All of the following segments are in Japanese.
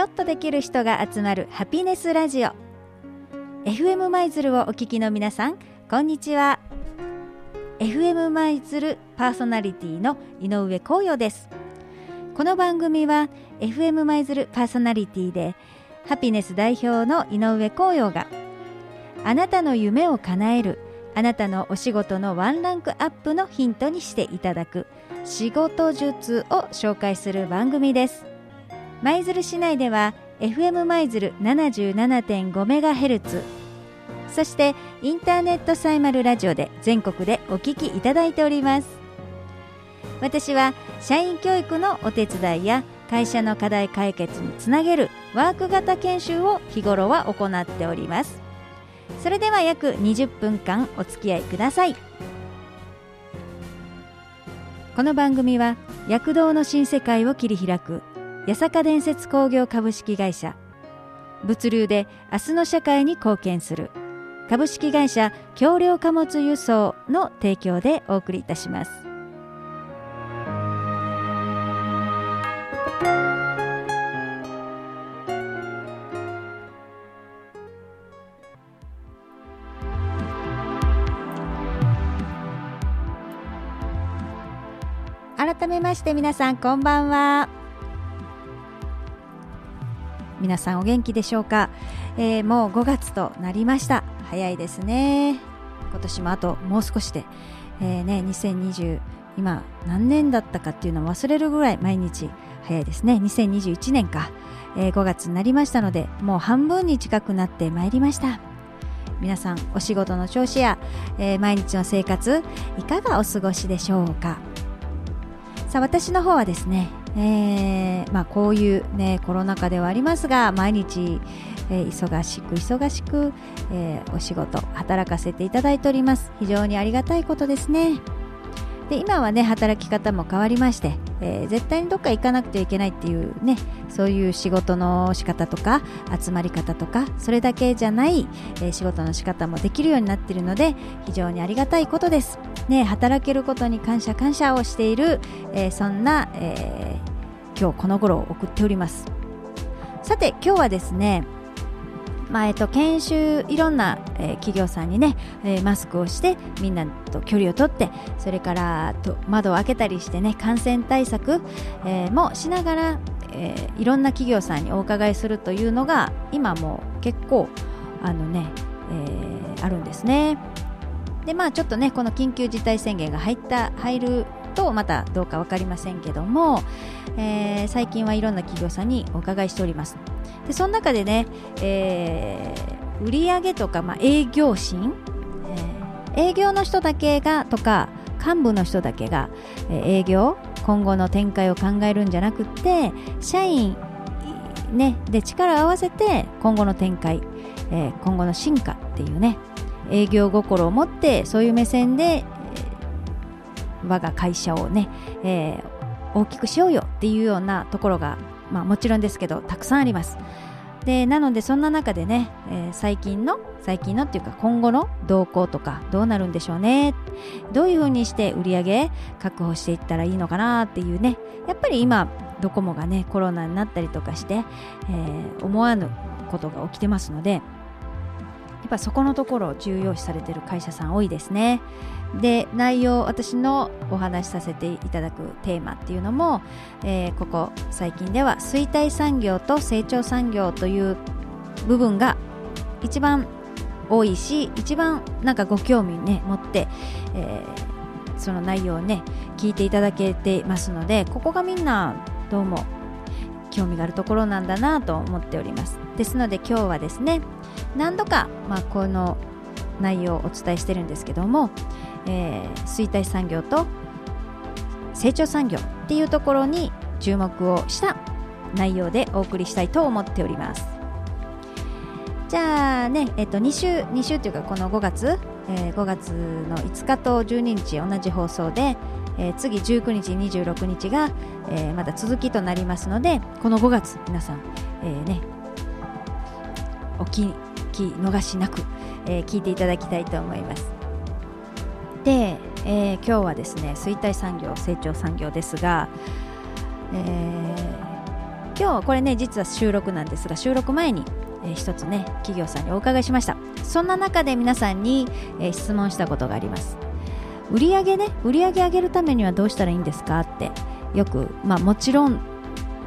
ちょっとできる人が集まるハピネスラジオ。FM 舞鶴をお聞きの皆さんこんにちは。FM 舞鶴パーソナリティの井上光陽です。この番組は FM 舞鶴パーソナリティでハピネス代表の井上光陽があなたの夢を叶えるあなたのお仕事のワンランクアップのヒントにしていただく仕事術を紹介する番組です。舞鶴市内では FM 舞鶴 77.5MHz そしてインターネットサイマルラジオで全国でお聞きいただいております。私は社員教育のお手伝いや会社の課題解決につなげるワーク型研修を日頃は行っております。それでは約20分間お付き合いください。この番組は躍動の新世界を切り開く八坂伝説工業株式会社。物流で明日の社会に貢献する。株式会社橋梁貨物輸送の提供でお送りいたします。改めまして皆さんこんばんは。皆さんお元気でしょうか、えー、もう5月となりました。早いですね。今年もあともう少しで、えー、ね2020今何年だったかっていうのを忘れるぐらい毎日早いですね。2021年か、えー、5月になりましたのでもう半分に近くなってまいりました。皆さんお仕事の調子や、えー、毎日の生活いかがお過ごしでしょうか？さあ私の方はですね、えーまあ、こういう、ね、コロナ禍ではありますが毎日、えー、忙しく忙しく、えー、お仕事働かせていただいております。非常にありがたいことですね。で今はね働き方も変わりまして、えー、絶対にどっか行かなくてはいけないっていうねそういう仕事の仕方とか集まり方とかそれだけじゃない、えー、仕事の仕方もできるようになっているので非常にありがたいことです、ね、働けることに感謝感謝をしている、えー、そんな、え今日この頃を送っておりますさて今日はですねまあえっと、研修いろんな、えー、企業さんにね、えー、マスクをしてみんなと距離をとってそれからと窓を開けたりしてね感染対策、えー、もしながら、えー、いろんな企業さんにお伺いするというのが今も結構あのね、えー、あるんですね。でまあちょっとねこの緊急事態宣言が入った入るとまたどうか分かりませんけども、えー、最近はいろんな企業さんにお伺いしております。でその中でね、えー、売上とか、まあ、営業心、えー、営業の人だけがとか幹部の人だけが、え、営業今後の展開を考えるんじゃなくて社員ね、で力を合わせて今後の展開、え、今後の進化っていうね営業心を持ってそういう目線で我が会社をね、えー、大きくしようよっていうようなところが、まあ、もちろんですけどたくさんあります。でなのでそんな中でね、えー、最近の最近のっていうか今後の動向とかどうなるんでしょうねどういうふうにして売り上げ確保していったらいいのかなっていうねやっぱり今ドコモがねコロナになったりとかして、えー、思わぬことが起きてますのでやっぱそこのところ重要視されてる会社さん多いですね。で内容私のお話しさせていただくテーマっていうのも、えー、ここ最近では衰退産業と成長産業という部分が一番多いし一番なんかご興味ね持って、えー、その内容をね聞いていただけてますのでここがみんなどうも興味があるところなんだなと思っております。ですので今日はですね何度か、まあ、この内容をお伝えしてるんですけども、えー、衰退産業と成長産業っていうところに注目をした内容でお送りしたいと思っております。じゃあね、えっと、2週2週というかこの5月、えー、5月の5日と12日同じ放送で、えー、次19日26日が、えー、まだ続きとなりますのでこの5月皆さん、えー、ねお聞き逃しなく、え、聞いていただきたいと思います。で、え、今日はですね衰退産業成長産業ですが、えー、今日これね実は収録なんですが収録前に、えー、一つね企業さんにお伺いしました。そんな中で皆さんに、えー、質問したことがあります。売上ね売上上げるためにはどうしたらいいんですかってよくまあもちろん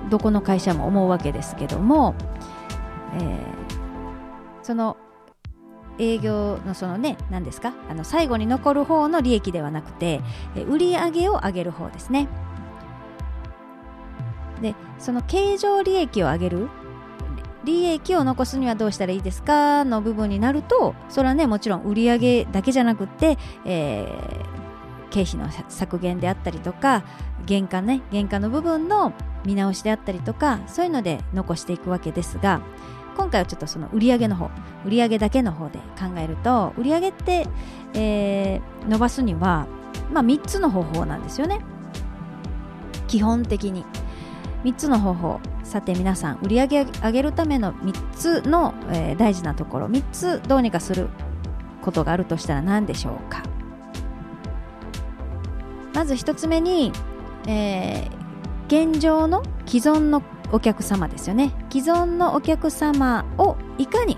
どこの会社も思うわけですけども、えー、その営業のそのね何ですかあの最後に残る方の利益ではなくて売上を上げる方ですね。でその経常利益を上げる利益を残すにはどうしたらいいですかの部分になるとそれはねもちろん売上だけじゃなくって、えー、経費の削減であったりとか原価ね原価の部分の見直しであったりとかそういうので残していくわけですが今回はちょっとその売上の方売上だけの方で考えると売上って、えー、伸ばすには、まあ、3つの方法なんですよね。基本的に。3つの方法。さて皆さん売上上げるための3つの、えー、大事なところ3つどうにかすることがあるとしたら何でしょうか？まず1つ目に、えー、現状の既存のお客様ですよね。既存のお客様をいかに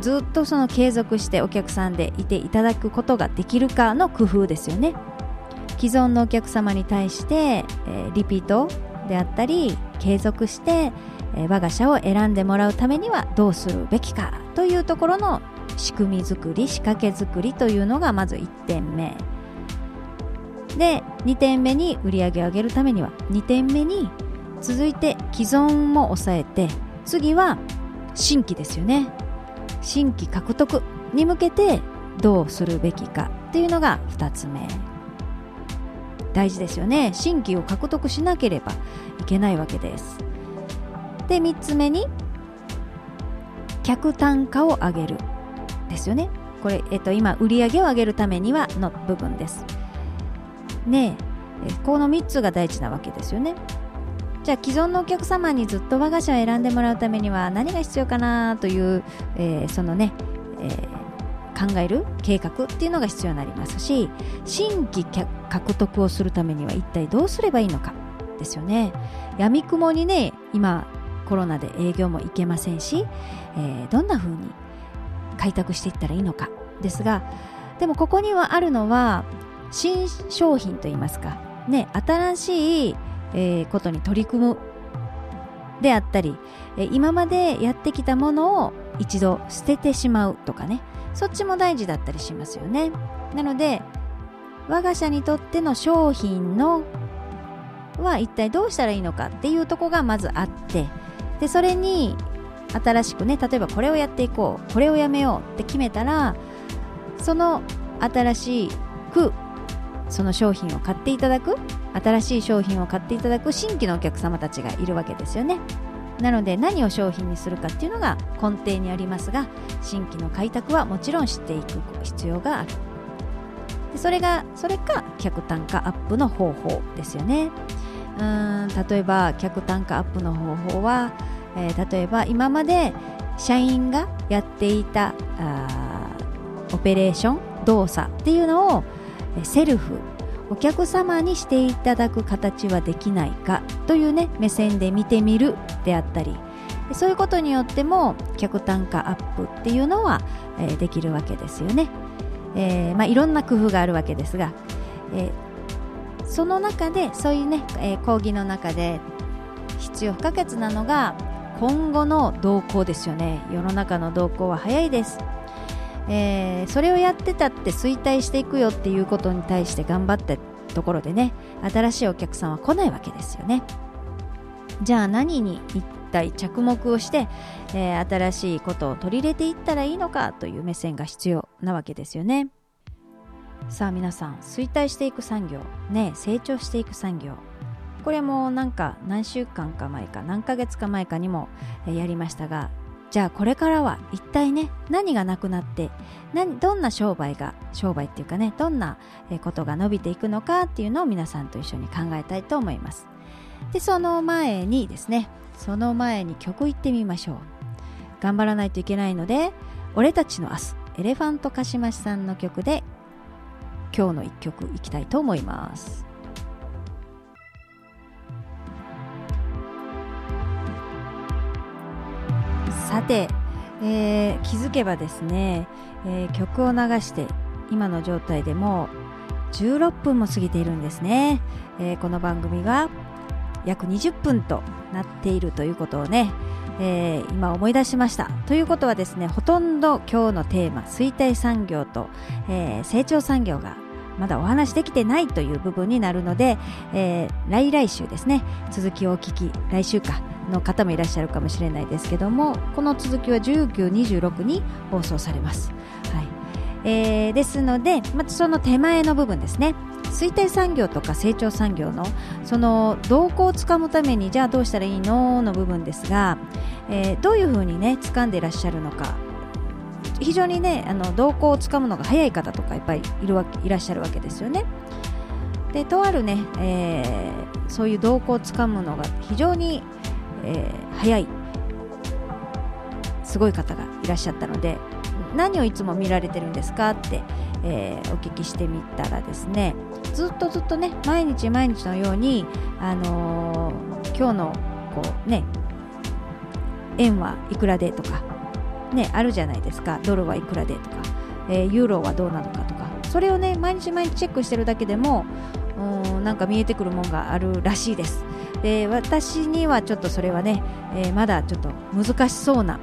ずっとその継続してお客さんでいていただくことができるかの工夫ですよね。既存のお客様に対して、えー、リピートであったり継続して、えー、我が社を選んでもらうためにはどうするべきかというところの仕組み作り仕掛け作りというのがまず1点目。で2点目に売り上げを上げるためには2点目に続いて既存も抑えて次は新規ですよね。新規獲得に向けてどうするべきかっていうのが2つ目。大事ですよね。新規を獲得しなければいけないわけです。で3つ目に客単価を上げるですよね。これ、えっと、今売り上げを上げるためにはの部分です。ねえこの3つが大事なわけですよね。じゃあ既存のお客様にずっと我が社を選んでもらうためには何が必要かなという、えー、そのね、えー、考える計画っていうのが必要になりますし新規獲得をするためには一体どうすればいいのかですよね。やみくもにね今コロナで営業も行けませんし、えー、どんな風に開拓していったらいいのかですがでもここにはあるのは新商品といいますか。ね新しいえー、ことに取り組むであったり、えー、今までやってきたものを一度捨ててしまうとかね。そっちも大事だったりしますよね。なので我が社にとっての商品のは一体どうしたらいいのかっていうとこがまずあってでそれに新しくね例えばこれをやっていこうこれをやめようって決めたらその新しくその商品を買っていただく新しい商品を買っていただく新規のお客様たちがいるわけですよね。なので何を商品にするかっていうのが根底にありますが新規の開拓はもちろん知っていく必要がある。でそれがそれか客単価アップの方法ですよね。うん例えば客単価アップの方法は、えー、例えば今まで社員がやっていたあオペレーション動作っていうのをセルフお客様にしていただく形はできないかというね目線で見てみるであったり。そういうことによっても客単価アップっていうのは、え、できるわけですよね、えー、まあ、いろんな工夫があるわけですが、えー、その中でそういうね、え講義の中で必要不可欠なのが今後の動向ですよね。世の中の動向は早いです。えー、それをやってたって衰退していくよっていうことに対して頑張ったところでね新しいお客さんは来ないわけですよね。じゃあ何に一体着目をして、えー、新しいことを取り入れていったらいいのかという目線が必要なわけですよね。さあ皆さん衰退していく産業ね成長していく産業。これもなんか何週間か前か何ヶ月か前かにもやりましたがじゃあこれからは一体ね何がなくなって何どんな商売が商売っていうかねどんなことが伸びていくのかっていうのを皆さんと一緒に考えたいと思います。でその前にですねその前に曲いってみましょう。頑張らないといけないので俺たちの明日エレファントカシマシさんの曲で今日の一曲いきたいと思います。さて、えー、気づけばですね、えー、曲を流して今の状態でもう16分も過ぎているんですね、えー、この番組が約20分となっているということをね、えー、今思い出しました。ということはですねほとんど今日のテーマ衰退産業と、えー、成長産業がまだお話できてないという部分になるので、えー、来来週ですね。続きをお聞き来週かの方もいらっしゃるかもしれないですけどもこの続きは1926に放送されます、はい。えー、ですのでまずその手前の部分ですね。衰退産業とか成長産業のその動向をつかむためにじゃあどうしたらいいの？の部分ですが、えー、どういうふうにね掴んでいらっしゃるのか非常にねあの動向をつかむのが早い方とかやっぱりいるわいらっしゃるわけですよね。でとあるね、えー、そういう動向をつかむのが非常に、えー、早いすごい方がいらっしゃったので何をいつも見られてるんですかって、えー、お聞きしてみたらですねずっとずっとね毎日毎日のように、あの、今日のこうね円はいくらでとか、ね、あるじゃないですか。ドルはいくらでとか、えー、ユーロはどうなのかとか。それをね毎日毎日チェックしてるだけでもうんなんか見えてくるもんがあるらしいです。で私にはちょっとそれはね、えー、まだちょっと難しそうな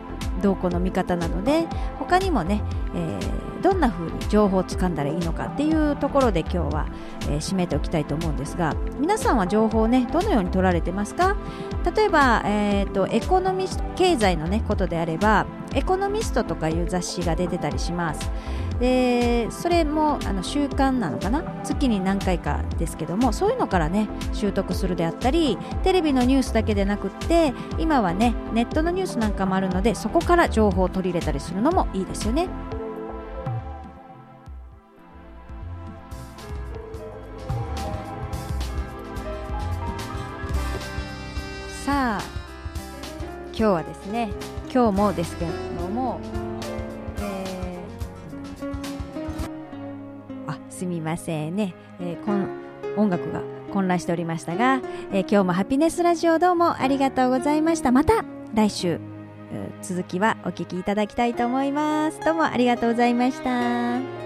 動向の見方なので他にもね、えー、どんな風に情報をつかんだらいいのかっていうところで今日は、えー、締めておきたいと思うんですが皆さんは情報をねどのように取られてますか？例えば、えーと、エコノミ経済の、ね、ことであればエコノミストとかいう雑誌が出てたりします。でそれもあの習慣なのかな？月に何回かですけどもそういうのからね習得するであったりテレビのニュースだけでなくって今はねネットのニュースなんかもあるのでそこから情報を取り入れたりするのもいいですよね。さあ今日はですね今日もですけどもませんね、えー、この音楽が混乱しておりましたが、えー、今日もハピネスラジオどうもありがとうございました。また来週続きはお聴きいただきたいと思います。どうもありがとうございました。